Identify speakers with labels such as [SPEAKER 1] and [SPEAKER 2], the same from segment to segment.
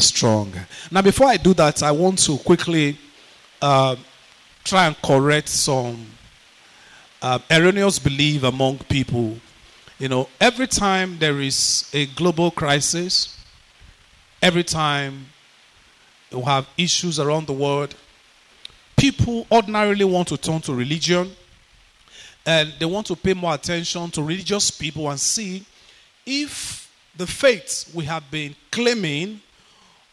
[SPEAKER 1] strong. Now, before I do that, I want to quickly uh, try and correct some uh, erroneous belief among people. You know, every time there is a global crisis, every time you have issues around the world, people ordinarily want to turn to religion and they want to pay more attention to religious people and see if the faith we have been claiming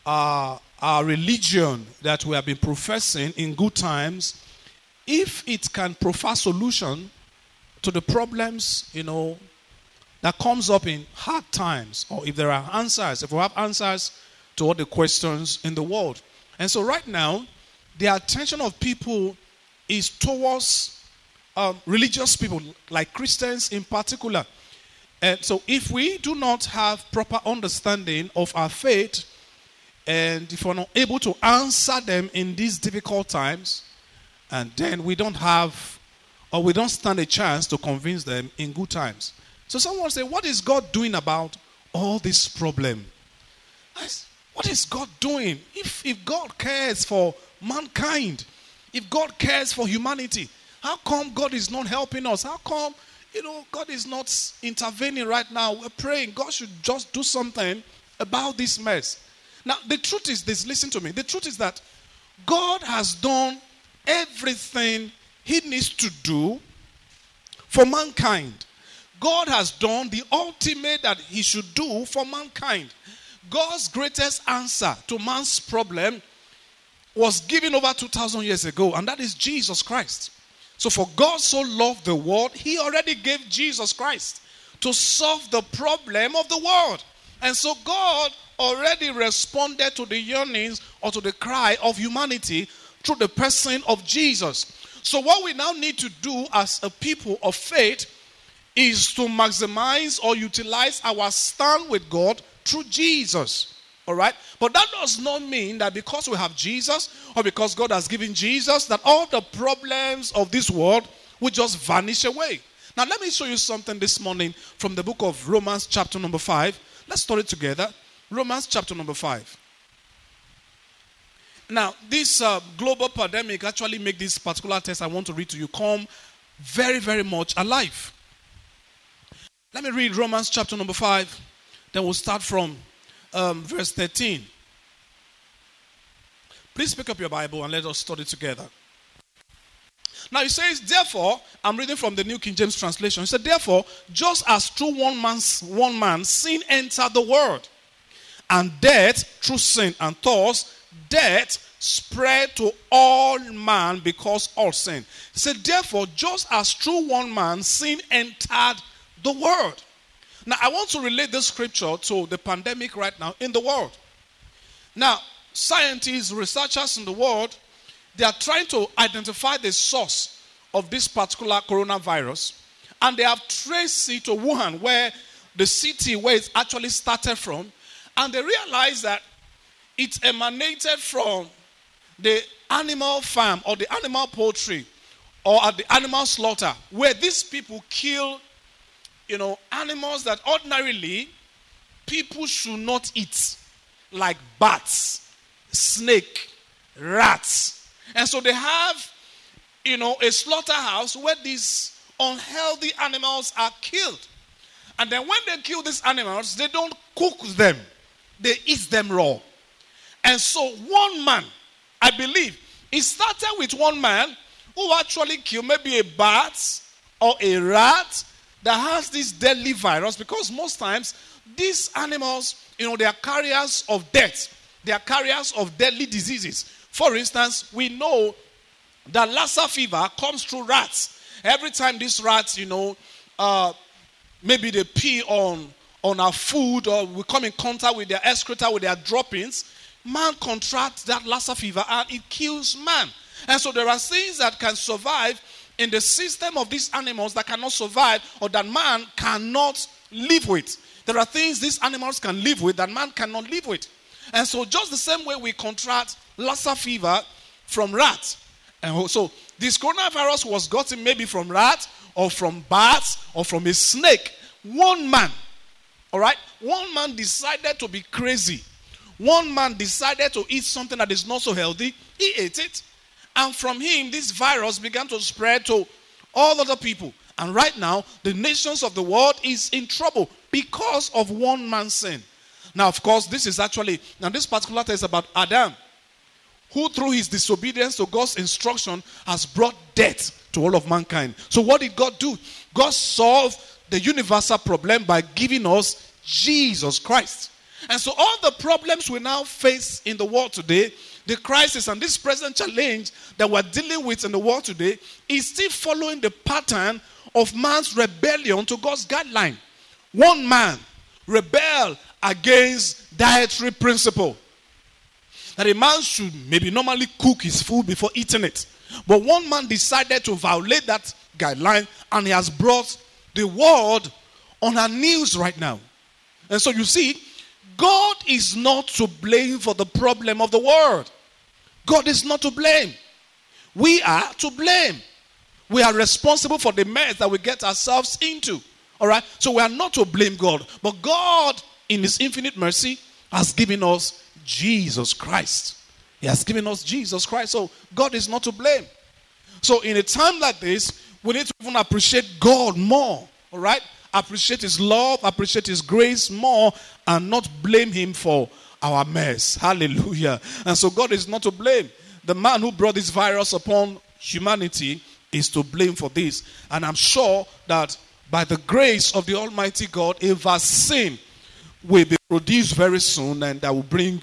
[SPEAKER 1] uh, our religion that we have been professing in good times, if it can provide solution to the problems, you know, that comes up in hard times, or if there are answers, if we have answers to all the questions in the world. And so right now, the attention of people is towards um, religious people, like Christians in particular. And so if we do not have proper understanding of our faith, and if we're not able to answer them in these difficult times, and then we don't have, or we don't stand a chance to convince them in good times. So someone say, What is God doing about all this problem? What is God doing? If, if God cares for mankind, if God cares for humanity, how come God is not helping us? How come, you know, God is not intervening right now? We're praying. God should just do something about this mess. Now, the truth is this listen to me. The truth is that God has done everything He needs to do for mankind. God has done the ultimate that He should do for mankind. God's greatest answer to man's problem was given over 2,000 years ago, and that is Jesus Christ. So, for God so loved the world, He already gave Jesus Christ to solve the problem of the world. And so, God already responded to the yearnings or to the cry of humanity through the person of Jesus. So, what we now need to do as a people of faith is to maximize or utilize our stand with God through Jesus. All right? But that does not mean that because we have Jesus or because God has given Jesus, that all the problems of this world will just vanish away. Now, let me show you something this morning from the book of Romans, chapter number 5. Let's study together. Romans chapter number 5. Now, this uh, global pandemic actually make this particular text I want to read to you come very, very much alive. Let me read Romans chapter number 5. Then we'll start from um, verse 13. Please pick up your Bible and let us study together. Now he says, therefore, I'm reading from the New King James translation. He said, therefore, just as through one man's one man sin entered the world, and death through sin, and thus death spread to all man because all sin. He said, therefore, just as through one man sin entered the world. Now, I want to relate this scripture to the pandemic right now in the world. Now, scientists, researchers in the world, they are trying to identify the source of this particular coronavirus, and they have traced it to Wuhan, where the city where it actually started from, and they realize that it emanated from the animal farm or the animal poultry or at the animal slaughter, where these people kill, you know, animals that ordinarily people should not eat, like bats, snake, rats. And so they have, you know, a slaughterhouse where these unhealthy animals are killed. And then when they kill these animals, they don't cook them, they eat them raw. And so one man, I believe, it started with one man who actually killed maybe a bat or a rat that has this deadly virus because most times these animals, you know, they are carriers of death. They are carriers of deadly diseases. For instance, we know that Lassa fever comes through rats. Every time these rats, you know, uh, maybe they pee on, on our food or we come in contact with their excreta, with their droppings, man contracts that Lassa fever and it kills man. And so there are things that can survive in the system of these animals that cannot survive or that man cannot live with. There are things these animals can live with that man cannot live with. And so, just the same way we contract Lassa fever from rats. And so, this coronavirus was gotten maybe from rats or from bats or from a snake. One man, all right, one man decided to be crazy. one man decided to eat something that is not so healthy, he ate it. And from him, this virus began to spread to all other people. And right now, the nations of the world is in trouble because of one man's sin. Now, of course, this is actually, now this particular text about Adam, who through his disobedience to God's instruction has brought death to all of mankind. So, what did God do? God solved the universal problem by giving us Jesus Christ. And so, all the problems we now face in the world today, the crisis and this present challenge that we're dealing with in the world today, is still following the pattern of man's rebellion to God's guideline. One man rebel against dietary principle that a man should maybe normally cook his food before eating it. But one man decided to violate that guideline and he has brought the world on our news right now. And so you see, God is not to blame for the problem of the world. God is not to blame. We are to blame. We are responsible for the mess that we get ourselves into. All right? So we are not to blame God. But God, in His infinite mercy, has given us Jesus Christ. He has given us Jesus Christ. So God is not to blame. So in a time like this, we need to even appreciate God more. All right? Appreciate His love, appreciate His grace more, and not blame Him for our mess. Hallelujah. And so God is not to blame. The man who brought this virus upon humanity is to blame for this. And I'm sure that by the grace of the Almighty God, a vaccine will be produced very soon and that will bring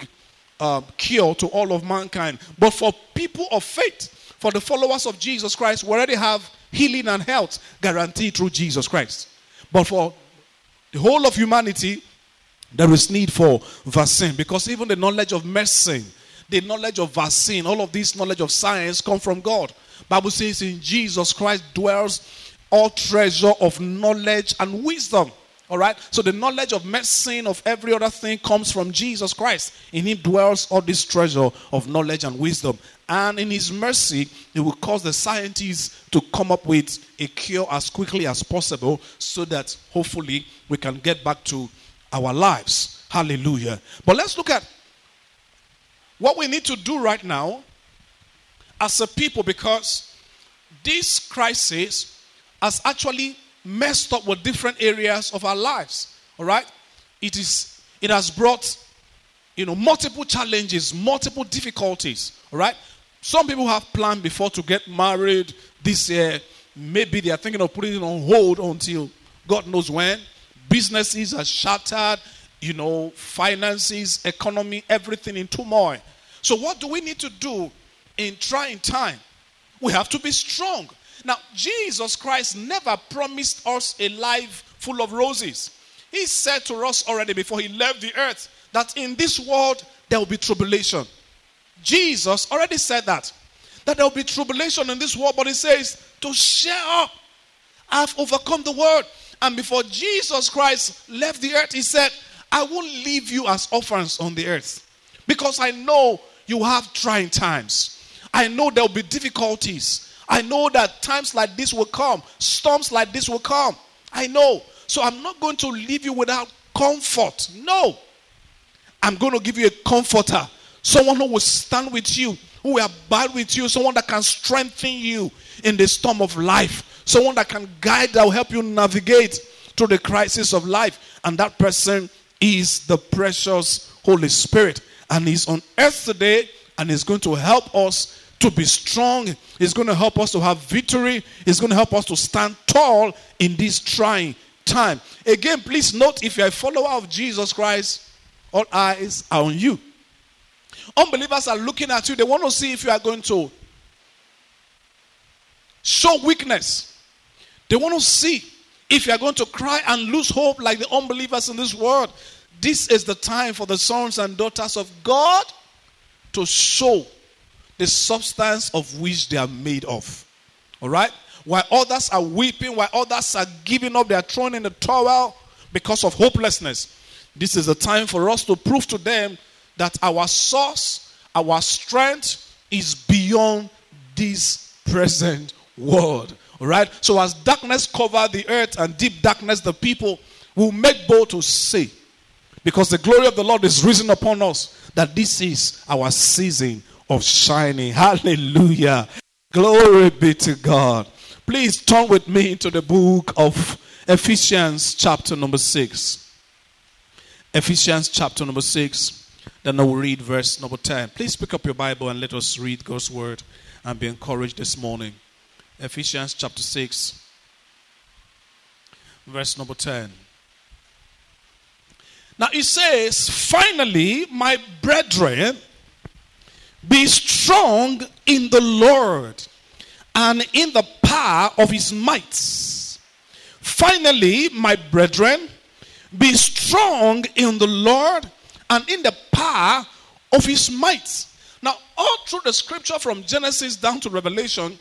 [SPEAKER 1] uh, cure to all of mankind. But for people of faith, for the followers of Jesus Christ, we already have healing and health guaranteed through Jesus Christ. But for the whole of humanity, there is need for vaccine because even the knowledge of medicine, the knowledge of vaccine, all of this knowledge of science come from God. Bible says in Jesus Christ dwells all treasure of knowledge and wisdom. All right? So the knowledge of medicine, of every other thing comes from Jesus Christ. In him dwells all this treasure of knowledge and wisdom. And in his mercy, he will cause the scientists to come up with a cure as quickly as possible so that hopefully we can get back to our lives. Hallelujah. But let's look at what we need to do right now as a people because this crisis has actually messed up with different areas of our lives. All right? It is it has brought you know multiple challenges, multiple difficulties. All right? Some people have planned before to get married this year. Maybe they are thinking of putting it on hold until God knows when. Businesses are shattered, you know, finances, economy, everything in turmoil. So, what do we need to do in trying time? We have to be strong. Now, Jesus Christ never promised us a life full of roses. He said to us already before he left the earth that in this world there will be tribulation. Jesus already said that. That there will be tribulation in this world, but he says to share up. I've overcome the world. And before Jesus Christ left the earth, he said, I won't leave you as orphans on the earth because I know you have trying times. I know there will be difficulties. I know that times like this will come, storms like this will come. I know. So I'm not going to leave you without comfort. No. I'm going to give you a comforter, someone who will stand with you, who will abide with you, someone that can strengthen you in the storm of life, someone that can guide, that will help you navigate through the crisis of life. And that person is the precious Holy Spirit. And he's on earth today and is going to help us to be strong. It's going to help us to have victory. It's going to help us to stand tall in this trying time. Again, please note if you're a follower of Jesus Christ, all eyes are on you. Unbelievers are looking at you. They want to see if you are going to show weakness. They want to see if you are going to cry and lose hope like the unbelievers in this world. This is the time for the sons and daughters of God to show the substance of which they are made of. All right? While others are weeping, while others are giving up, they are thrown in the towel because of hopelessness. This is the time for us to prove to them that our source, our strength is beyond this present world. All right? So, as darkness covered the earth and deep darkness the people, will make bold to say, because the glory of the Lord is risen upon us that this is our season of shining. Hallelujah. Glory be to God. Please turn with me into the book of Ephesians, chapter number 6. Ephesians, chapter number 6. Then I will read verse number 10. Please pick up your Bible and let us read God's word and be encouraged this morning. Ephesians, chapter 6, verse number 10. Now it says, Finally, my brethren, be strong in the Lord and in the power of his might. Finally, my brethren, be strong in the Lord and in the power of his might. Now, all through the scripture from Genesis down to Revelation,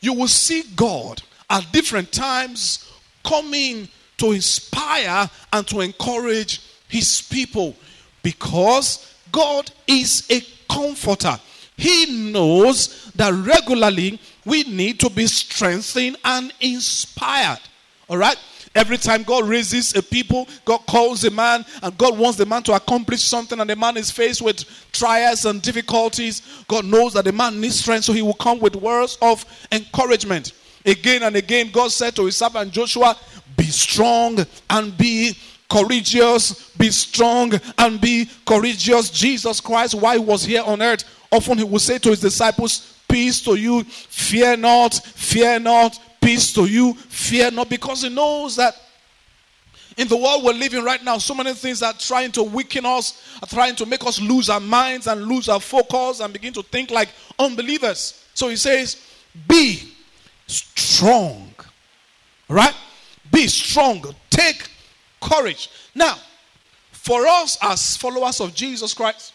[SPEAKER 1] you will see God at different times coming to inspire and to encourage his people because God is a comforter. He knows that regularly we need to be strengthened and inspired. All right? Every time God raises a people, God calls a man, and God wants the man to accomplish something, and the man is faced with trials and difficulties. God knows that the man needs strength, so he will come with words of encouragement. Again and again, God said to his servant Joshua, Be strong and be courageous, be strong and be courageous. Jesus Christ, while he was here on earth, often he would say to his disciples, Peace to you, fear not, fear not, peace to you, fear not, because he knows that in the world we're living right now, so many things are trying to weaken us, are trying to make us lose our minds and lose our focus and begin to think like unbelievers. So he says, Be strong. Right? Be strong. Take courage. Now, for us as followers of Jesus Christ,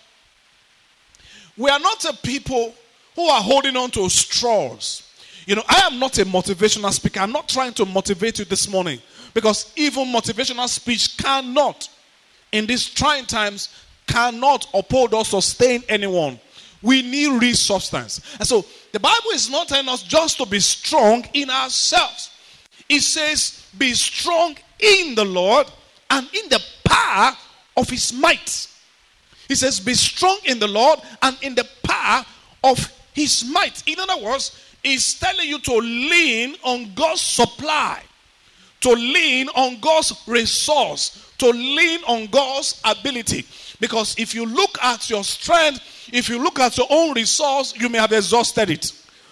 [SPEAKER 1] we are not a people who are holding on to straws. You know, I am not a motivational speaker. I'm not trying to motivate you this morning because even motivational speech cannot, in these trying times, cannot uphold or sustain anyone. We need real substance. And so the Bible is not telling us just to be strong in ourselves. It says, be strong in the Lord and in the power of his might. He says, Be strong in the Lord and in the power of his might. In other words, he's telling you to lean on God's supply, to lean on God's resource, to lean on God's ability. Because if you look at your strength, if you look at your own resource, you may have exhausted it.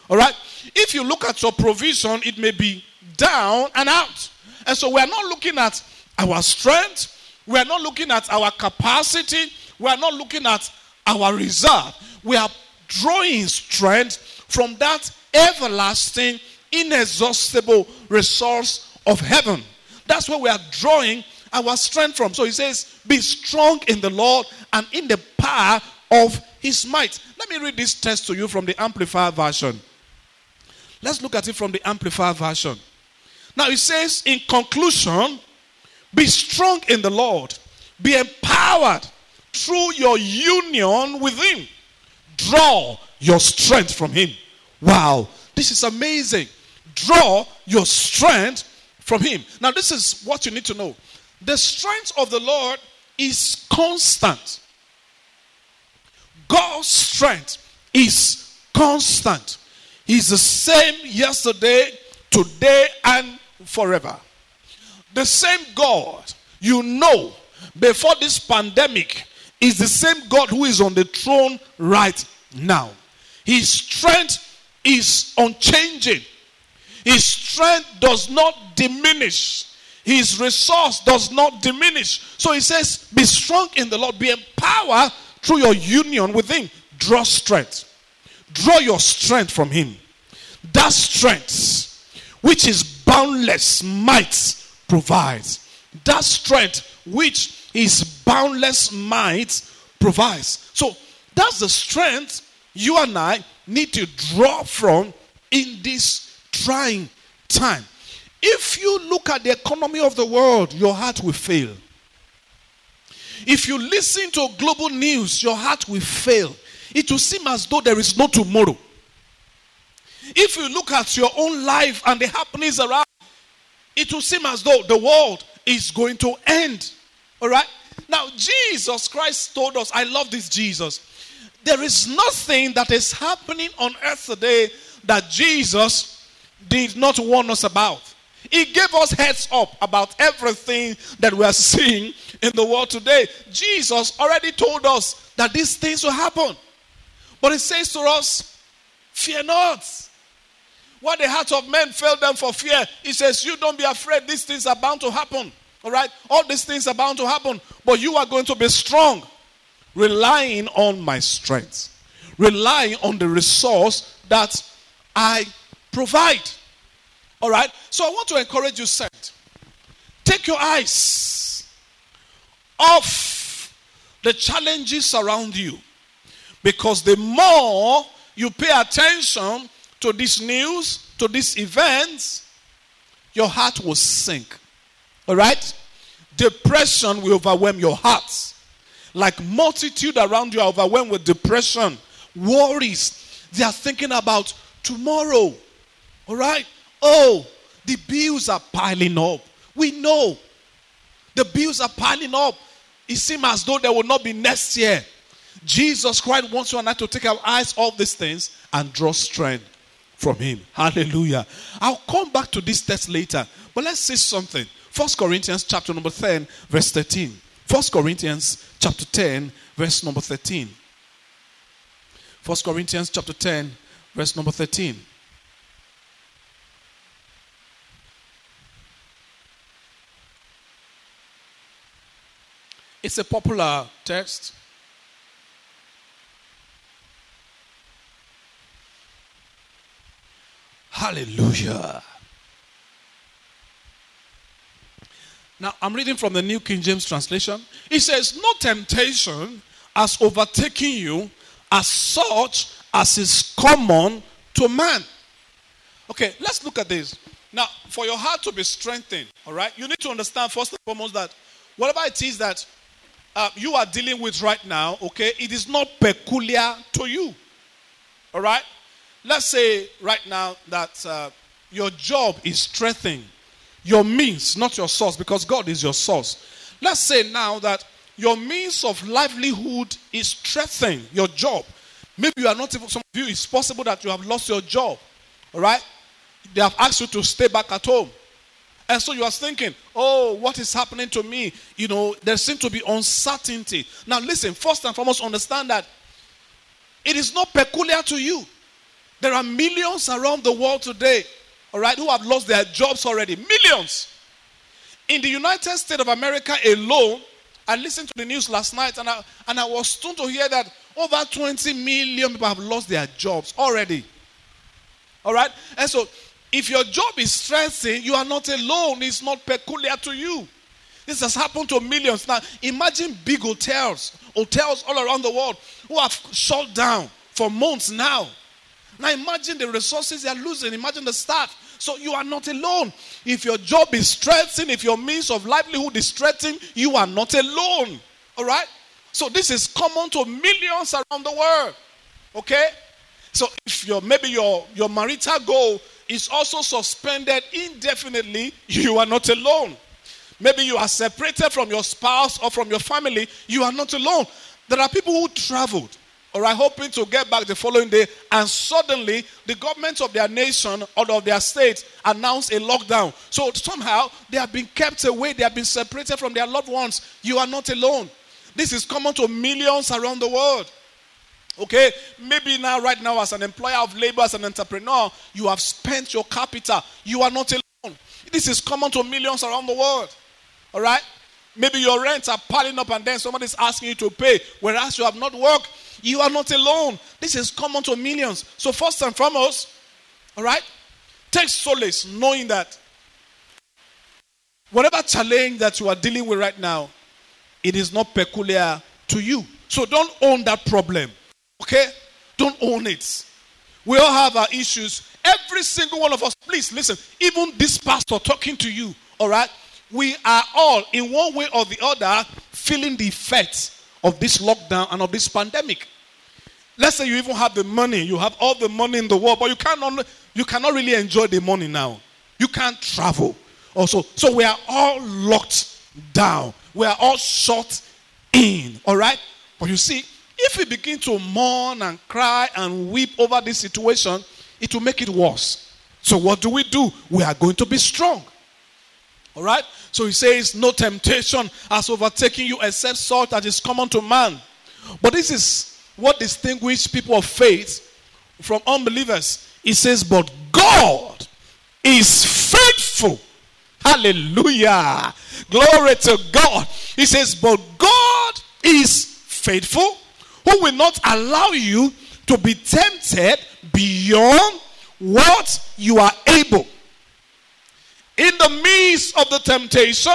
[SPEAKER 1] All right? If you look at your provision, it may be down and out. And so we're not looking at our strength, we are not looking at our capacity, we are not looking at our reserve. We are drawing strength from that everlasting, inexhaustible resource of heaven. That's where we are drawing our strength from. So he says, Be strong in the Lord and in the power of his might. Let me read this text to you from the Amplified Version. Let's look at it from the Amplified Version. Now it says, in conclusion, be strong in the Lord, be empowered through your union with Him. Draw your strength from Him. Wow, this is amazing. Draw your strength from Him. Now, this is what you need to know the strength of the Lord is constant. God's strength is constant. He's the same yesterday, today, and forever. The same God you know before this pandemic is the same God who is on the throne right now. His strength is unchanging. His strength does not diminish. His resource does not diminish. So he says, Be strong in the Lord, be empowered through your union with Him. Draw strength. Draw your strength from Him. That strength, which is boundless might, provides. That strength, which His boundless might provides. So that's the strength you and I need to draw from in this trying time. If you look at the economy of the world, your heart will fail. If you listen to global news, your heart will fail. It will seem as though there is no tomorrow. If you look at your own life and the happenings around, it will seem as though the world is going to end. All right? Now, Jesus Christ told us, I love this Jesus. There is nothing that is happening on earth today that Jesus did not warn us about. He gave us heads up about everything that we are seeing in the world today. Jesus already told us that these things will happen. But he says to us, Fear not. What the heart of men failed them for fear. He says, You don't be afraid. These things are bound to happen. All right? All these things are bound to happen. But you are going to be strong, relying on my strength, relying on the resource that I provide. All right? So I want to encourage you, saint. Take your eyes off the challenges around you. Because the more you pay attention to this news, to these events, your heart will sink. All right? Depression will overwhelm your heart. Like multitude around you are overwhelmed with depression, worries. They are thinking about tomorrow. All right? Oh, the bills are piling up. We know. The bills are piling up. It seems as though there will not be next year. Jesus Christ wants you and I to take our eyes off these things and draw strength from Him. Hallelujah. I'll come back to this text later, but let's see something. First Corinthians chapter number 10, verse 13. First Corinthians chapter 10, verse number 13. First Corinthians chapter 10, verse number 13. It's a popular text. Hallelujah. Now, I'm reading from the New King James translation. It says, No temptation has overtaken you as such as is common to man. Okay, let's look at this. Now, for your heart to be strengthened, all right, you need to understand first and foremost that whatever it is that uh, you are dealing with right now, okay, it is not peculiar to you. All right? Let's say right now that uh, your job is strengthening your means, not your source, because God is your source. Let's say now that your means of livelihood is strengthening your job. Maybe you are not even, some of you, it's possible that you have lost your job. All right? They have asked you to stay back at home. And so you are thinking, oh, what is happening to me? You know, there seems to be uncertainty. Now, listen, first and foremost, understand that it is not peculiar to you. There are millions around the world today, all right, who have lost their jobs already. Millions. In the United States of America alone, I listened to the news last night and I, and I was stunned to hear that over 20 million people have lost their jobs already. All right? And so if your job is stressing, you are not alone. It's not peculiar to you. This has happened to millions. Now, imagine big hotels, hotels all around the world who have shut down for months now. Now, imagine the resources they are losing. Imagine the staff. So, you are not alone. If your job is stressing, if your means of livelihood is stressing, you are not alone. All right? So, this is common to millions around the world. Okay? So, if your maybe your, your marital goal is also suspended indefinitely, you are not alone. Maybe you are separated from your spouse or from your family, you are not alone. There are people who traveled, or are hoping to get back the following day, and suddenly the government of their nation or of their state announced a lockdown. So somehow they have been kept away, they have been separated from their loved ones. You are not alone. This is common to millions around the world. Okay, maybe now, right now, as an employer of labor, as an entrepreneur, you have spent your capital. You are not alone. This is common to millions around the world. All right, maybe your rents are piling up, and then somebody's asking you to pay, whereas you have not worked. You are not alone. This is common to millions. So, first and foremost, all right, take solace knowing that whatever challenge that you are dealing with right now, it is not peculiar to you. So, don't own that problem. Okay? Don't own it. We all have our issues. Every single one of us, please listen. Even this pastor talking to you, all right? We are all, in one way or the other, feeling the effects of this lockdown and of this pandemic. Let's say you even have the money, you have all the money in the world, but you cannot, you cannot really enjoy the money now. You can't travel. Also, so we are all locked down. We are all shut in. All right? But you see, if we begin to mourn and cry and weep over this situation, it will make it worse. So, what do we do? We are going to be strong. All right? So he says, No temptation has overtaken you except such that is common to man. But this is what distinguishes people of faith from unbelievers. He says, But God is faithful. Hallelujah. Glory to God. He says, But God is faithful, who will not allow you to be tempted beyond what you are able. In the midst of the temptation,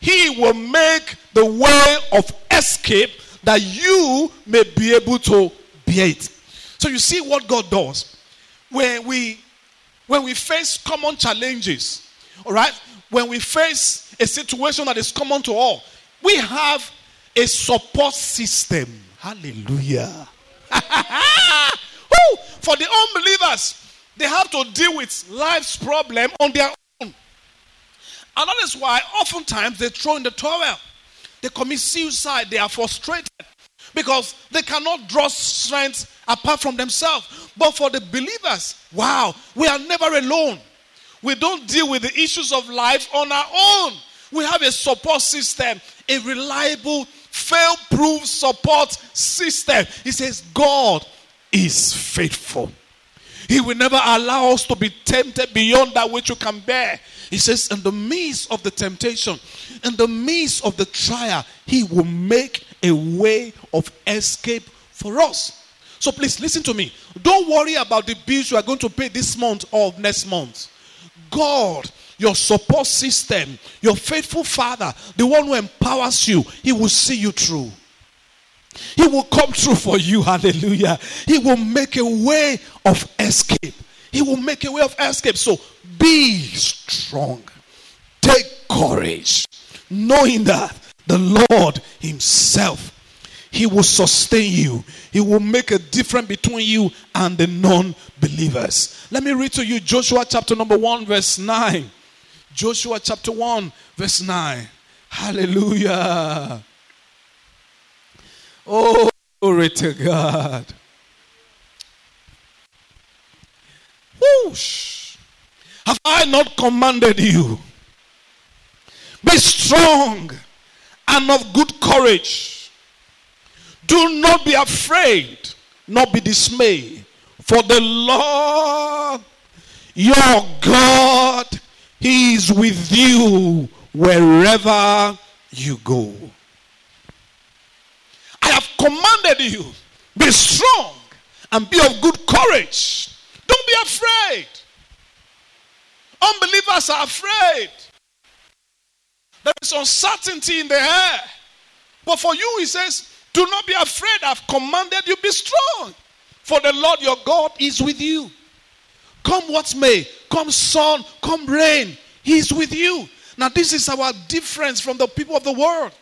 [SPEAKER 1] He will make the way of escape that you may be able to bear it. So you see what God does when we when we face common challenges, all right? When we face a situation that is common to all, we have a support system. Hallelujah. For the unbelievers, they have to deal with life's problem on their own. And that is why oftentimes they throw in the towel. They commit suicide. They are frustrated because they cannot draw strength apart from themselves. But for the believers, wow, we are never alone. We don't deal with the issues of life on our own. We have a support system, a reliable, fail proof support system. He says, God is faithful. He will never allow us to be tempted beyond that which you can bear. He says, in the midst of the temptation, in the midst of the trial, He will make a way of escape for us. So please listen to me. Don't worry about the bills you are going to pay this month or next month. God, your support system, your faithful Father, the one who empowers you, He will see you through. He will come through for you. Hallelujah. He will make a way of escape. He will make a way of escape. So be strong. Take courage, knowing that the Lord Himself, He will sustain you. He will make a difference between you and the non believers. Let me read to you Joshua chapter number 1, verse 9. Joshua chapter 1, verse 9. Hallelujah. Oh, glory to God. Whoosh. I not commanded you? Be strong and of good courage. Do not be afraid, nor be dismayed, for the Lord your God he is with you wherever you go. I have commanded you be strong and be of good courage. Don't be afraid. Unbelievers are afraid. There is uncertainty in the air. But for you, he says, Do not be afraid. I've commanded you, be strong. For the Lord your God is with you. Come what may, come sun, come rain, He is with you. Now, this is our difference from the people of the world.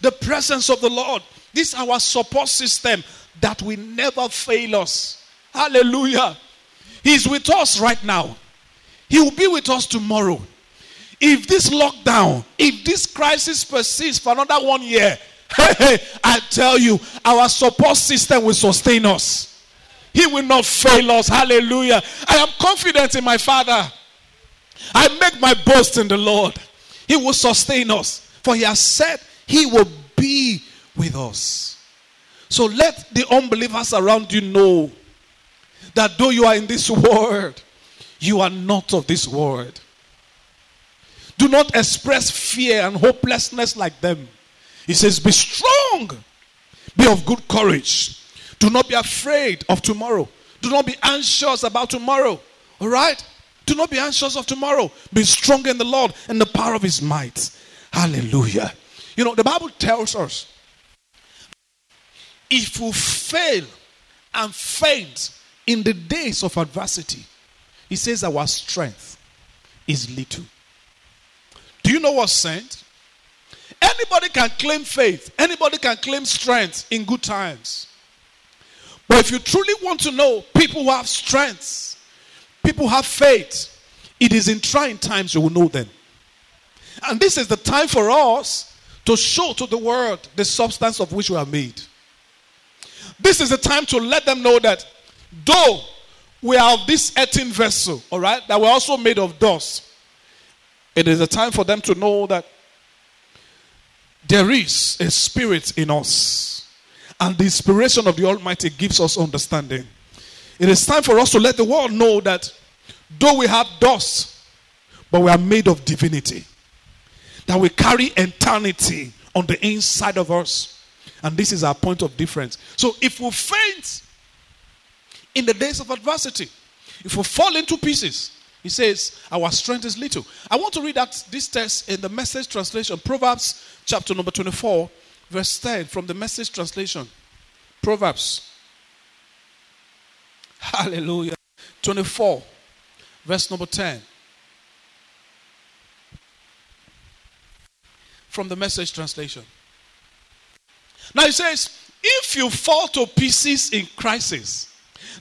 [SPEAKER 1] The presence of the Lord. This is our support system that will never fail us. Hallelujah. He's with us right now. He will be with us tomorrow. If this lockdown, if this crisis persists for another one year, I tell you, our support system will sustain us. He will not fail us. Hallelujah. I am confident in my Father. I make my boast in the Lord. He will sustain us. For he has said he will be with us. So let the unbelievers around you know that though you are in this world, you are not of this world. Do not express fear and hopelessness like them. He says, Be strong, be of good courage. Do not be afraid of tomorrow. Do not be anxious about tomorrow. All right? Do not be anxious of tomorrow. Be strong in the Lord and the power of his might. Hallelujah. You know, the Bible tells us if we fail and faint in the days of adversity, he says our strength is little. Do you know what's saint? Anybody can claim faith, anybody can claim strength in good times. But if you truly want to know people who have strengths, people who have faith, it is in trying times you will know them. And this is the time for us to show to the world the substance of which we are made. This is the time to let them know that though we are this earthen vessel, all right, that we're also made of dust, it is a time for them to know that there is a spirit in us, and the inspiration of the Almighty gives us understanding. It is time for us to let the world know that though we have dust, but we are made of divinity, that we carry eternity on the inside of us. And this is our point of difference. So if we faint in the days of adversity, if we fall into pieces, he says, Our strength is little. I want to read that this text in the message translation, Proverbs chapter number 24, verse 10, from the message translation. Proverbs. Hallelujah. 24, verse number 10. From the message translation. Now he says, if you fall to pieces in crisis,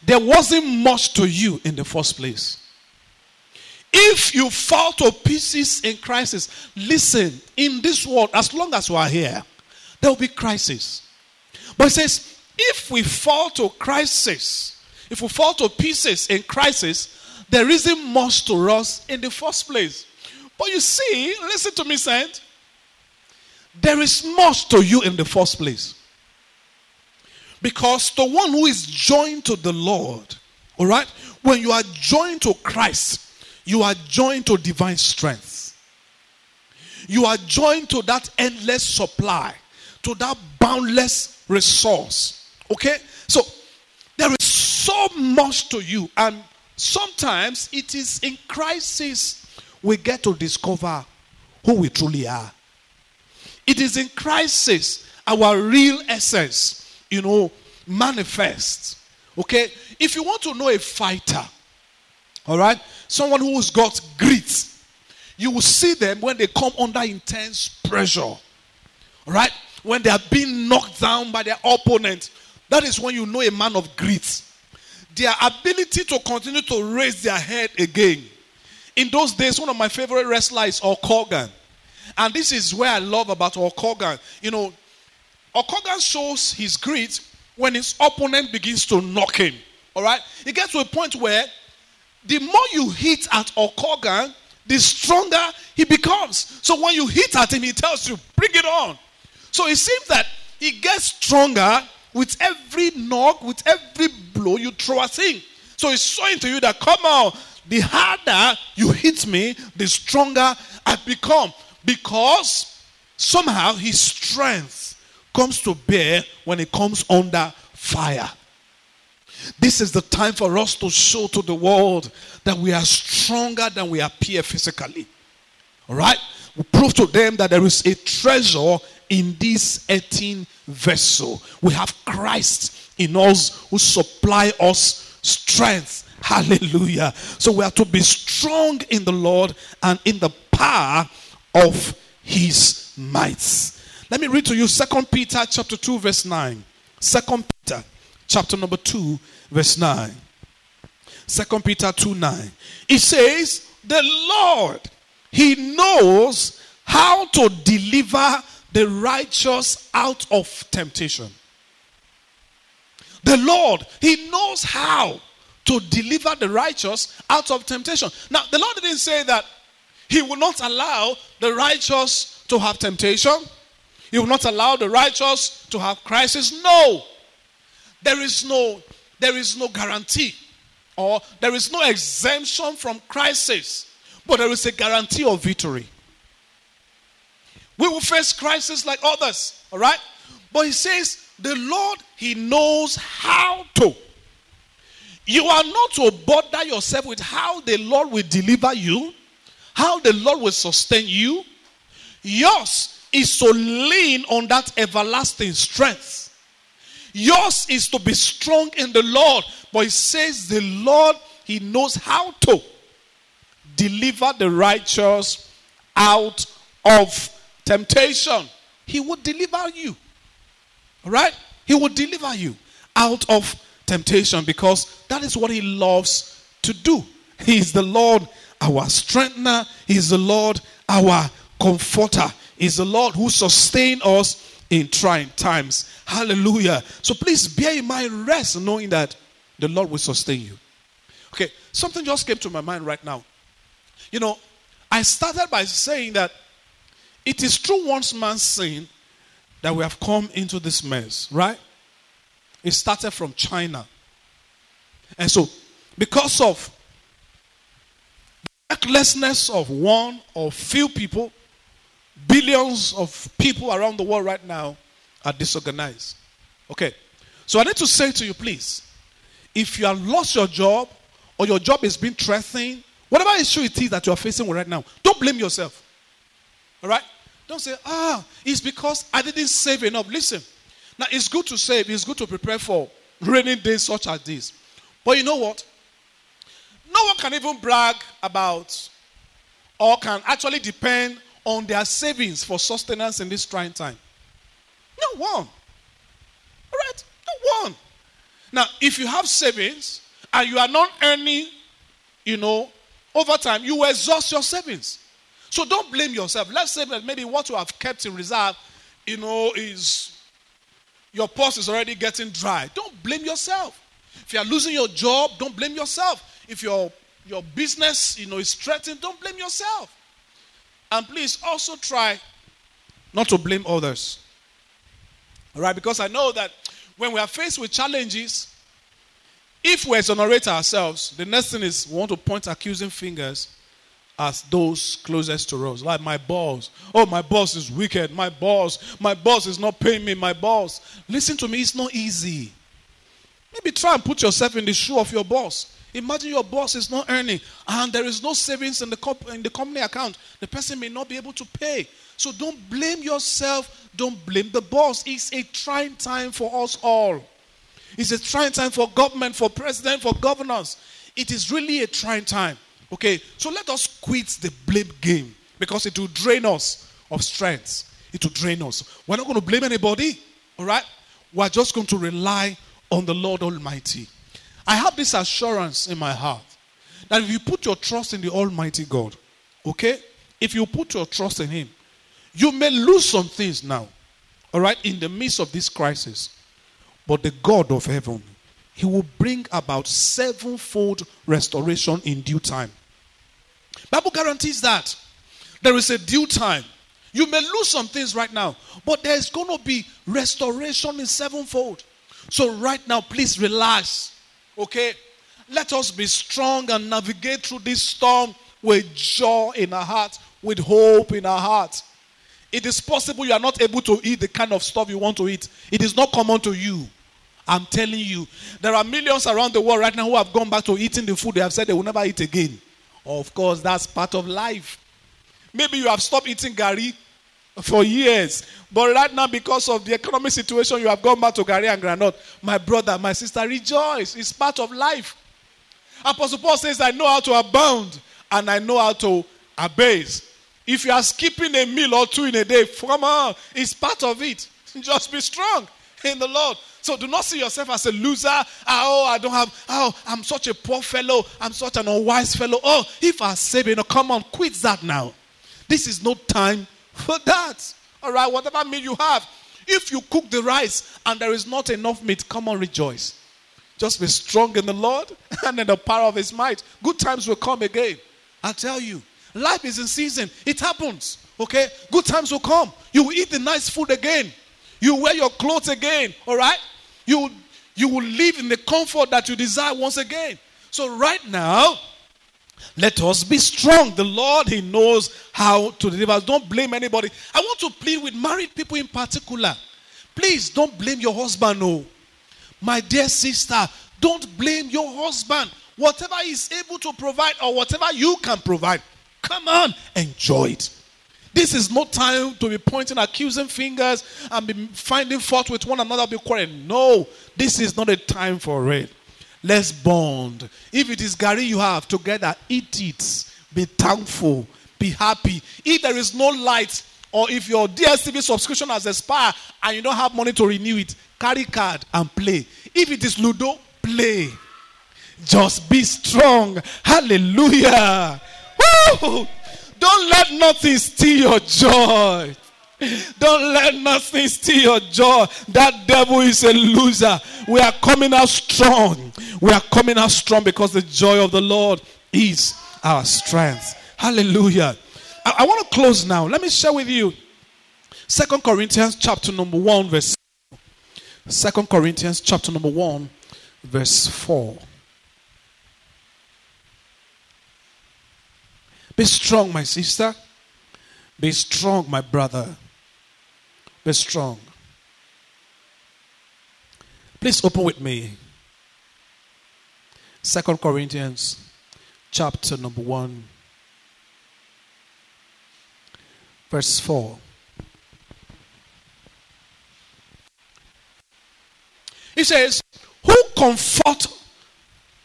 [SPEAKER 1] there wasn't much to you in the first place. If you fall to pieces in crisis, listen, in this world, as long as we are here, there will be crisis. But it says, if we fall to crisis, if we fall to pieces in crisis, there isn't much to us in the first place. But you see, listen to me, saint. There is much to you in the first place. Because the one who is joined to the Lord, all right, when you are joined to Christ, you are joined to divine strength. You are joined to that endless supply, to that boundless resource. Okay? So there is so much to you, and sometimes it is in crisis we get to discover who we truly are. It is in crisis our real essence, you know, manifests. Okay? If you want to know a fighter, all right, someone who's got grit, you will see them when they come under intense pressure. All right? When they are being knocked down by their opponent, that is when you know a man of grit. Their ability to continue to raise their head again. In those days, one of my favorite wrestlers is Hulk Hogan. And this is where I love about Hulk Hogan. You know, Hulk Hogan shows his grit when his opponent begins to knock him. All right? It gets to a point where the more you hit at Hulk Hogan, the stronger he becomes. So when you hit at him, he tells you, bring it on. So it seems that he gets stronger with every knock, with every blow you throw at him. So he's showing to you that, come on, the harder you hit me, the stronger I become because somehow his strength comes to bear when it comes under fire. This is the time for us to show to the world that we are stronger than we appear physically. All right? We prove to them that there is a treasure in this 18 vessel. We have Christ in us who supply us strength. Hallelujah. So we are to be strong in the Lord and in the power of his might. Let me read to you Second Peter chapter 2 verse 9. Second Peter chapter number 2 verse 9. Second Peter 2 9. It says, The Lord, He knows how to deliver the righteous out of temptation. The Lord, He knows how to deliver the righteous out of temptation. Now, the Lord didn't say that he will not allow the righteous to have temptation. He will not allow the righteous to have crisis. No. There is no there is no guarantee or there is no exemption from crisis, but there is a guarantee of victory. We will face crisis like others, all right? But he says the Lord he knows how to. You are not to bother yourself with how the Lord will deliver you how the Lord will sustain you. Yours is to lean on that everlasting strength. Yours is to be strong in the Lord. But it says the Lord, He knows how to deliver the righteous out of temptation. He will deliver you. All right? He will deliver you out of temptation because that is what He loves to do. He is the Lord our strengthener. He is the Lord, our comforter. Is the Lord who sustains us in trying times. Hallelujah. So please bear in mind, rest knowing that the Lord will sustain you. Okay, something just came to my mind right now. You know, I started by saying that it is through one man's sin that we have come into this mess, right? It started from China. And so, because of recklessness of one or few people, billions of people around the world right now are disorganized. Okay. So I need to say to you, please, if you have lost your job or your job is being threatened, whatever issue it is that you are facing right now, don't blame yourself. All right? Don't say, ah, it's because I didn't save enough. Listen, now it's good to save, it's good to prepare for rainy days such as this. But you know what? No one can even brag about or can actually depend on their savings for sustenance in this trying time. No one. All right? No one. Now, if you have savings and you are not earning, you know, over time, you will exhaust your savings. So don't blame yourself. Let's say that maybe what you have kept in reserve, you know, is your purse is already getting dry. Don't blame yourself. If you are losing your job, don't blame yourself. If your your business, you know, is threatened, don't blame yourself. And please also try not to blame others. All right, because I know that when we are faced with challenges, if we exonerate ourselves, the next thing is we want to point accusing fingers as those closest to us. Like my boss. Oh, my boss is wicked. My boss. My boss is not paying me. My boss. Listen to me, it's not easy. Maybe try and put yourself in the shoe of your boss. Imagine your boss is not earning and there is no savings in the, comp- in the company account. The person may not be able to pay. So don't blame yourself. Don't blame the boss. It's a trying time for us all. It's a trying time for government, for president, for governors. It is really a trying time. Okay, so let us quit the blame game because it will drain us of strength. It will drain us. We're not going to blame anybody, all right? We're just going to rely on the Lord Almighty. I have this assurance in my heart that if you put your trust in the Almighty God, okay, if you put your trust in Him, you may lose some things now, all right, in the midst of this crisis. But the God of heaven he will bring about sevenfold restoration in due time. Bible guarantees that. There is a due time. You may lose some things right now, but there's going to be restoration in sevenfold. So right now, please relax. Okay? Let us be strong and navigate through this storm with joy in our heart, with hope in our heart. It is possible you are not able to eat the kind of stuff you want to eat. It is not common to you. I'm telling you, there are millions around the world right now who have gone back to eating the food they have said they will never eat again. Of course, that's part of life. Maybe you have stopped eating gari for years, but right now, because of the economic situation, you have gone back to gari and groundnut. My brother, my sister, rejoice. It's part of life. Apostle Paul says, I know how to abound and I know how to abase. If you are skipping a meal or two in a day, come on, it's part of it. Just be strong in the Lord. So do not see yourself as a loser. Ah, oh, I don't have, oh, I'm such a poor fellow. I'm such an unwise fellow. Oh, if I say, you know, come on, quit that now. This is no time for that. All right, whatever meal you have. If you cook the rice and there is not enough meat, come on, rejoice. Just be strong in the Lord and in the power of His might. Good times will come again. I tell you, life is in season. It happens. Okay? Good times will come. You will eat the nice food again. You wear your clothes again. All right? You, you will live in the comfort that you desire once again. So, right now, let us be strong. The Lord, He knows how to deliver. Us. Don't blame anybody. I want to plead with married people in particular. Please don't blame your husband. No. My dear sister, don't blame your husband. Whatever he's able to provide or whatever you can provide, come on, enjoy it. This is no time to be pointing accusing fingers and be finding fault with one another, be quarreling. No, this is not a time for it. Let's bond. If it is gari you have together, eat it. Be thankful. Be happy. If there is no light, or if your DSTV subscription has expired and you don't have money to renew it, carry card and play. If it is Ludo, play. Just be strong. Hallelujah. Woo! Don't let nothing steal your joy. Don't let nothing steal your joy. That devil is a loser. We are coming out strong. We are coming out strong because the joy of the Lord is our strength. Hallelujah. I, I want to close now. Let me share with you Second Corinthians chapter number 1 verse Second Corinthians chapter number 1 verse 4. Be strong, my sister. Be strong, my brother. Be strong. Please open with me. Second Corinthians chapter number 1 verse 4. He says, Who comfort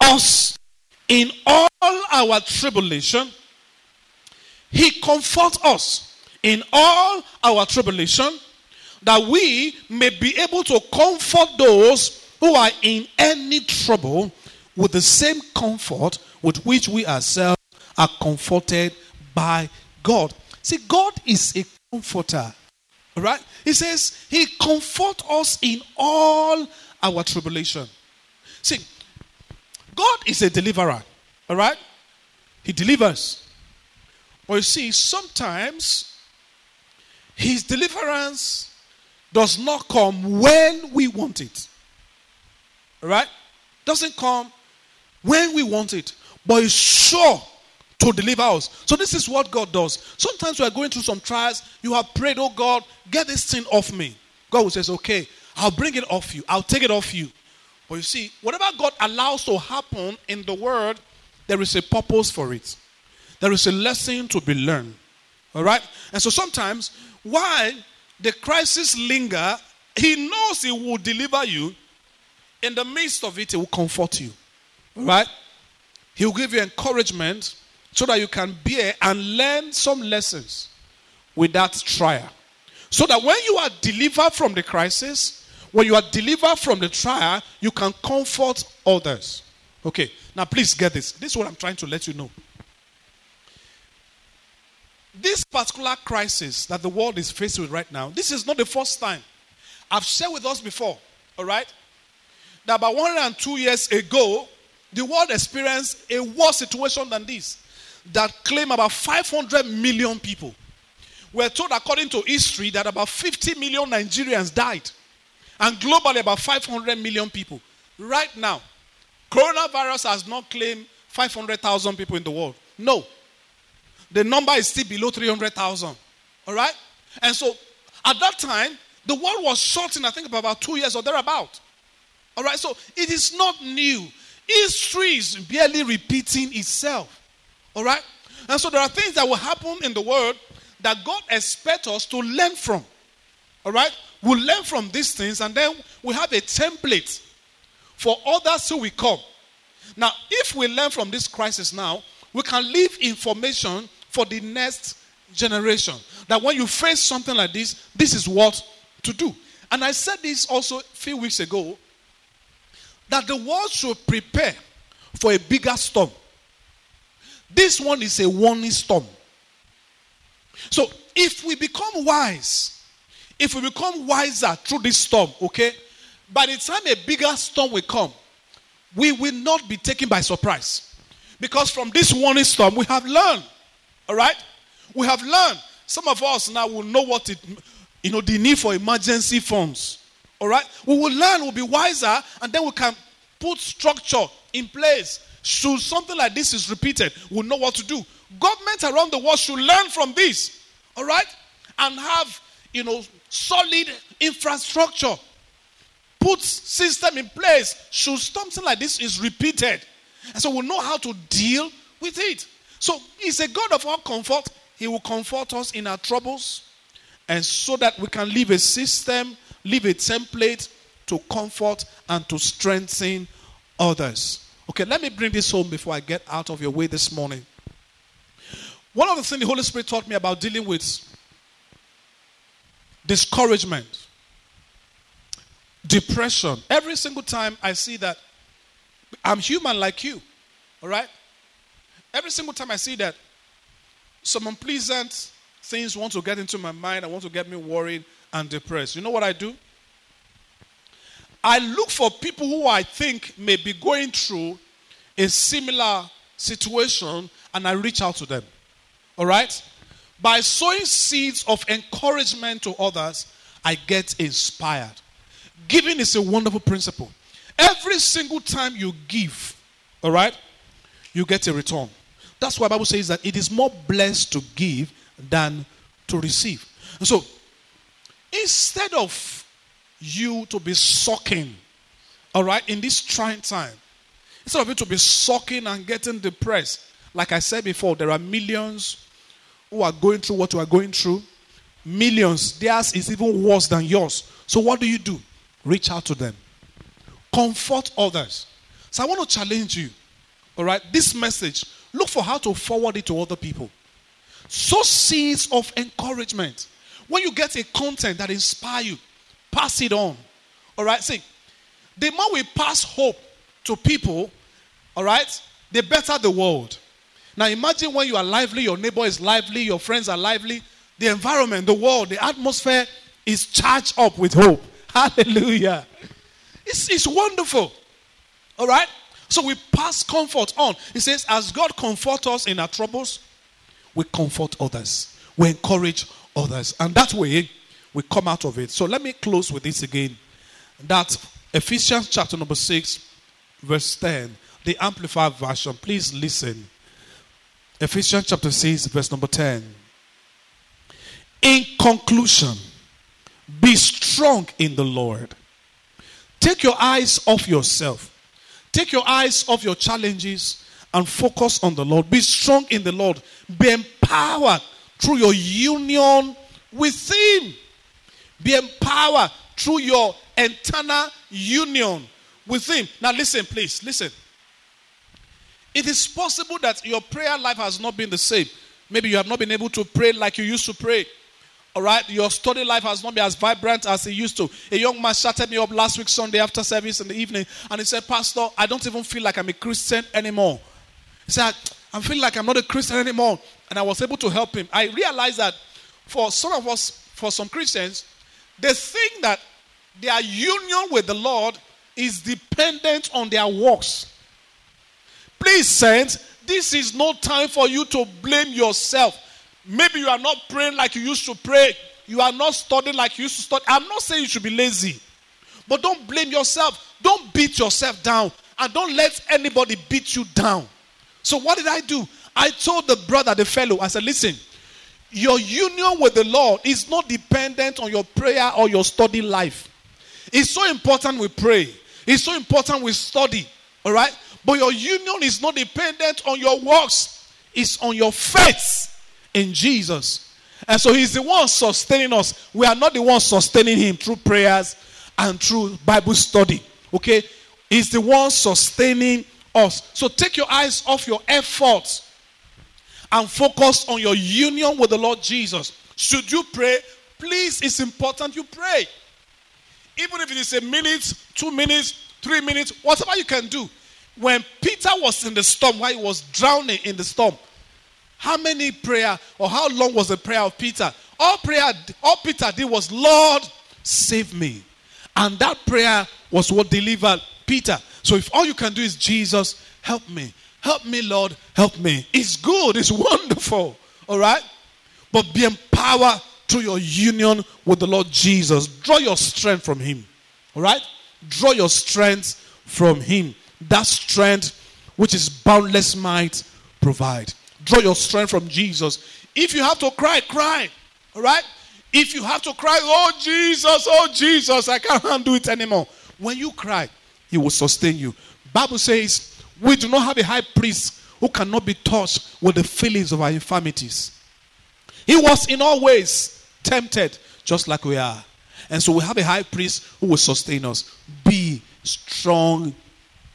[SPEAKER 1] us in all our tribulation? He comforts us in all our tribulation that we may be able to comfort those who are in any trouble with the same comfort with which we ourselves are comforted by God. See, God is a comforter. Right? He says he comforts us in all our tribulation. See, God is a deliverer. All right? He delivers. But you see, sometimes his deliverance does not come when we want it. Right? Doesn't come when we want it, but is sure to deliver us. So this is what God does. Sometimes we are going through some trials. You have prayed, oh God, get this thing off me. God will say, okay, I'll bring it off you. I'll take it off you. But you see, whatever God allows to happen in the world, there is a purpose for it. There is a lesson to be learned. All right? And so sometimes, why the crisis linger, he knows he will deliver you. In the midst of it, he will comfort you. Right? He will give you encouragement so that you can bear and learn some lessons with that trial. So that when you are delivered from the crisis, when you are delivered from the trial, you can comfort others. Okay, now please get this. This is what I'm trying to let you know. This particular crisis that the world is faced with right now, this is not the first time. I've shared with us before, all right, that about 102 years ago, the world experienced a worse situation than this that claimed about 500 million people. We're told, according to history, that about 50 million Nigerians died, and globally, about 500 million people. Right now, coronavirus has not claimed 500,000 people in the world. No. The number is still below 300,000. All right? And so, at that time, the world was shut in, I think, about two years or thereabout. All right? So, it is not new. History is barely repeating itself. All right? And so there are things that will happen in the world that God expects us to learn from. All right? We'll learn from these things and then we have a template for others who will come. Now, if we learn from this crisis now, we can leave information for the next generation. That when you face something like this, this is what to do. And I said this also a few weeks ago that the world should prepare for a bigger storm. This one is a warning storm. So if we become wise, if we become wiser through this storm, okay, by the time a bigger storm will come, we will not be taken by surprise. Because from this warning storm, we have learned. All right? We have learned. Some of us now will know what it, you know, the need for emergency funds. All right? We will learn, we'll be wiser, and then we can put structure in place should something like this is repeated, we'll know what to do. Government around the world should learn from this, all right? And have, you know, solid infrastructure. Put system in place should something like this is repeated. And so we'll know how to deal with it. So he's a God of all comfort. He will comfort us in our troubles. And so that we can leave a system, leave a template to comfort and to strengthen others. Okay, let me bring this home before I get out of your way this morning. One of the things the Holy Spirit taught me about dealing with discouragement, depression. Every single time I see that, I'm human like you, all right? Every single time I see that some unpleasant things want to get into my mind, I want to get me worried and depressed. You know what I do? I look for people who I think may be going through a similar situation and I reach out to them. All right? By sowing seeds of encouragement to others, I get inspired. Giving is a wonderful principle. Every single time you give, all right, you get a return. That's why Bible says that it is more blessed to give than to receive. And so, instead of you to be sucking, all right, in this trying time, instead of you to be sucking and getting depressed, like I said before, there are millions who are going through what you are going through. Millions. Theirs is even worse than yours. So what do you do? Reach out to them. Comfort others. So I want to challenge you. All right, this message, look for how to forward it to other people. Sow seeds of encouragement. When you get a content that inspire you, pass it on. All right, see, the more we pass hope to people, all right, the better the world. Now imagine when you are lively, your neighbor is lively, your friends are lively, the environment, the world, the atmosphere is charged up with hope. Hallelujah. It's, it's wonderful. All right? So we pass comfort on. He says, as God comforts us in our troubles, we comfort others. We encourage others. And that way, we come out of it. So let me close with this again. That Ephesians chapter number 6, verse 10, the Amplified Version. Please listen. Ephesians chapter 6, verse number 10. In conclusion, be strong in the Lord. Take your eyes off yourself. Take your eyes off your challenges and focus on the Lord. Be strong in the Lord. Be empowered through your union with Him. Be empowered through your internal union with Him. Now, listen, please, listen. It is possible that your prayer life has not been the same. Maybe you have not been able to pray like you used to pray. All right, your study life has not been as vibrant as it used to. A young man chatted me up last week, Sunday after service in the evening, and he said, Pastor, I don't even feel like I'm a Christian anymore. He said, I'm feeling like I'm not a Christian anymore. And I was able to help him. I realized that for some of us, for some Christians, they think that their union with the Lord is dependent on their works. Please, saints, this is no time for you to blame yourself. Maybe you are not praying like you used to pray. You are not studying like you used to study. I'm not saying you should be lazy. But don't blame yourself. Don't beat yourself down. And don't let anybody beat you down. So, what did I do? I told the brother, the fellow, I said, listen, your union with the Lord is not dependent on your prayer or your study life. It's so important we pray, it's so important we study. All right? But your union is not dependent on your works, it's on your faith in Jesus. And so he's the one sustaining us. We are not the ones sustaining him through prayers and through Bible study. Okay? He's the one sustaining us. So take your eyes off your efforts and focus on your union with the Lord Jesus. Should you pray? Please, it's important you pray. Even if it is a minute, two minutes, three minutes, whatever you can do. When Peter was in the storm, while he was drowning in the storm, how many prayer or how long was the prayer of Peter? All prayer, all Peter did was, Lord, save me. And that prayer was what delivered Peter. So if all you can do is, Jesus, help me. Help me, Lord, help me. It's good, it's wonderful. All right? But be empowered through your union with the Lord Jesus. Draw your strength from Him. All right? Draw your strength from Him. That strength which is boundless might provide. Draw your strength from Jesus. If you have to cry, cry. All right? If you have to cry, oh Jesus, oh Jesus, I can't do it anymore. When you cry, He will sustain you. Bible says, we do not have a high priest who cannot be touched with the feelings of our infirmities. He was in all ways tempted, just like we are. And so we have a high priest who will sustain us. Be strong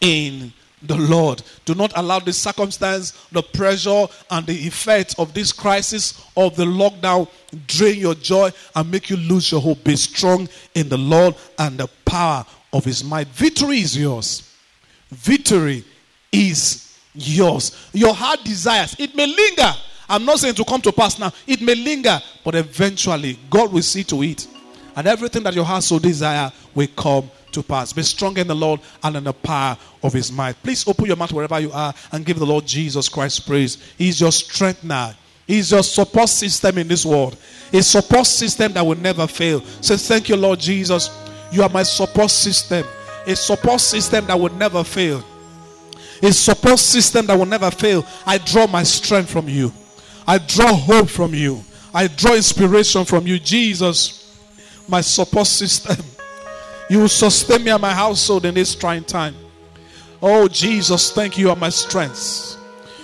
[SPEAKER 1] in the Lord. Do not allow the circumstance, the pressure, and the effect of this crisis of the lockdown drain your joy and make you lose your hope. Be strong in the Lord and the power of His might. Victory is yours. Victory is yours. Your heart desires, it may linger I'm not saying to come to pass now. It may linger, but eventually God will see to it. And everything that your heart so desire will come to pass. Be strong in the Lord and in the power of his might. Please open your mouth wherever you are and give the Lord Jesus Christ praise. He's your strength now. He's your support system in this world. A support system that will never fail. Say, Thank you, Lord Jesus. You are my support system. A support system that will never fail. A support system that will never fail. I draw my strength from you. I draw hope from you. I draw inspiration from you, Jesus, my support system. You will sustain me and my household in this trying time. Oh, Jesus, thank you. You are my strength.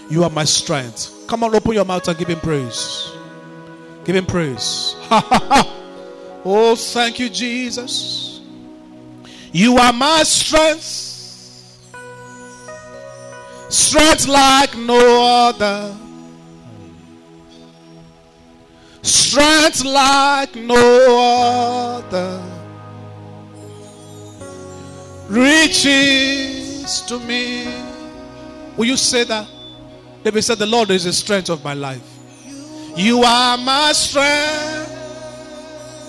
[SPEAKER 1] You are my strength. Come on, open your mouth and give him praise. Give him praise. oh, thank you, Jesus. You are my strength. Strength like no other. Strength like no other. Reaches to me. Will you say that? David said, The Lord is the strength of my life. You are my strength.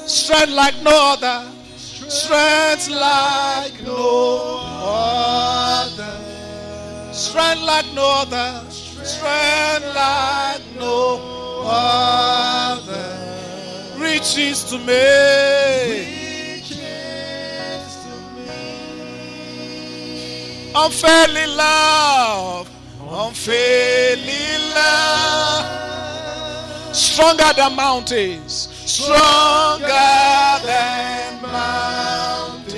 [SPEAKER 1] Strength like no other. Strength like no other. Strength like no other. Strength like no other. Reaches to me. Unfailing love. Unfailing love. Stronger than mountains. Stronger than mountains.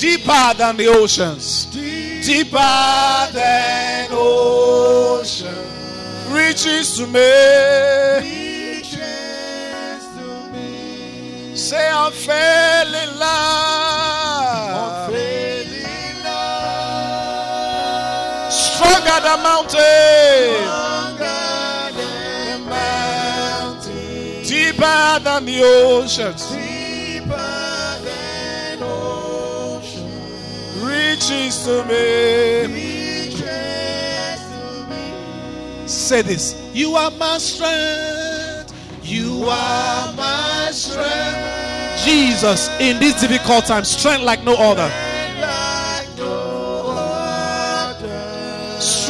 [SPEAKER 1] Deeper than the oceans. Deeper than ocean. Reaches to me. Say unfailing love. Than mountains. Deeper than the oceans. Reaches to me. Say this. You are my strength. You are my strength. Jesus, in this difficult time, strength like no other.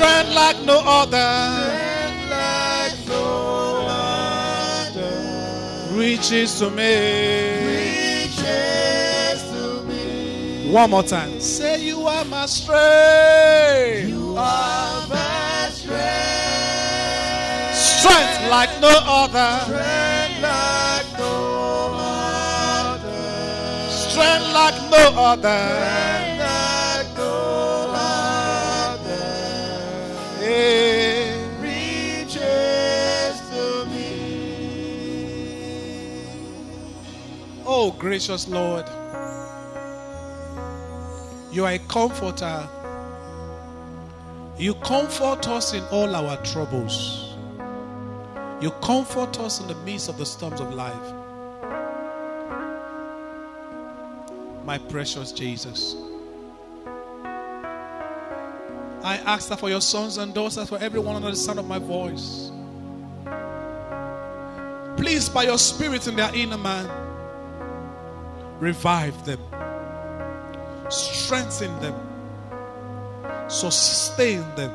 [SPEAKER 1] Strength like no other. Reaches to me. One more time. Say you are my strength.
[SPEAKER 2] You are my strength.
[SPEAKER 1] Strength like no other.
[SPEAKER 2] Strength like no other.
[SPEAKER 1] Strength like no other. Oh, gracious Lord. You are a comforter. You comfort us in all our troubles. You comfort us in the midst of the storms of life. My precious Jesus. I ask that for your sons and daughters, for everyone under the sound of my voice. Please, by your spirit in their inner man, revive them, strengthen them, sustain them.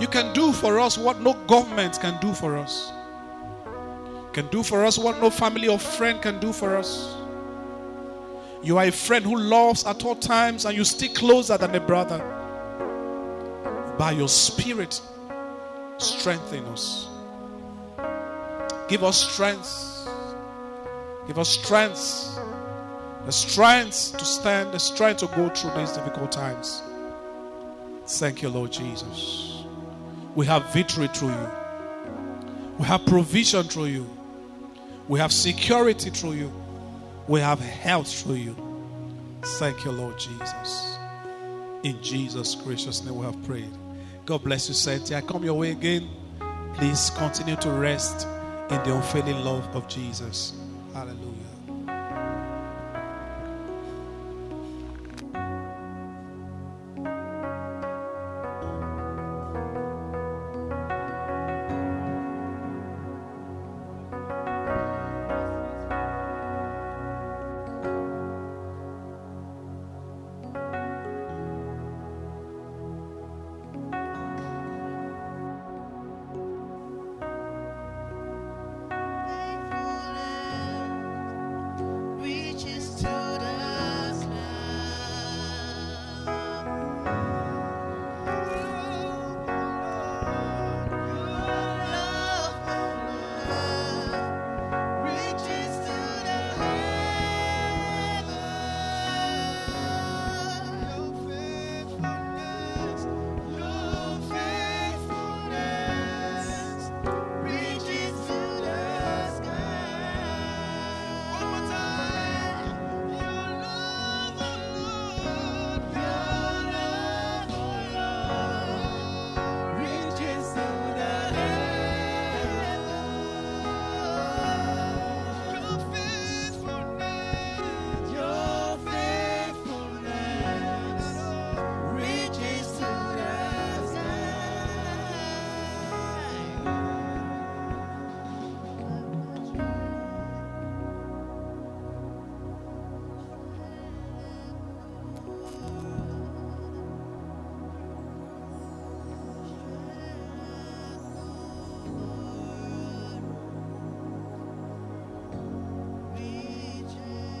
[SPEAKER 1] You can do for us what no government can do for us. You can do for us what no family or friend can do for us. You are a friend who loves at all times and you stick closer than a brother. By your spirit, strengthen us. Give us strength. Give us strength. The strength to stand, the strength to go through these difficult times. Thank you, Lord Jesus. We have victory through you. We have provision through you. We have security through you. We have health through you. Thank you, Lord Jesus. In Jesus' gracious name we have prayed. God bless you. I come your way again. Please continue to rest in the unfailing love of Jesus.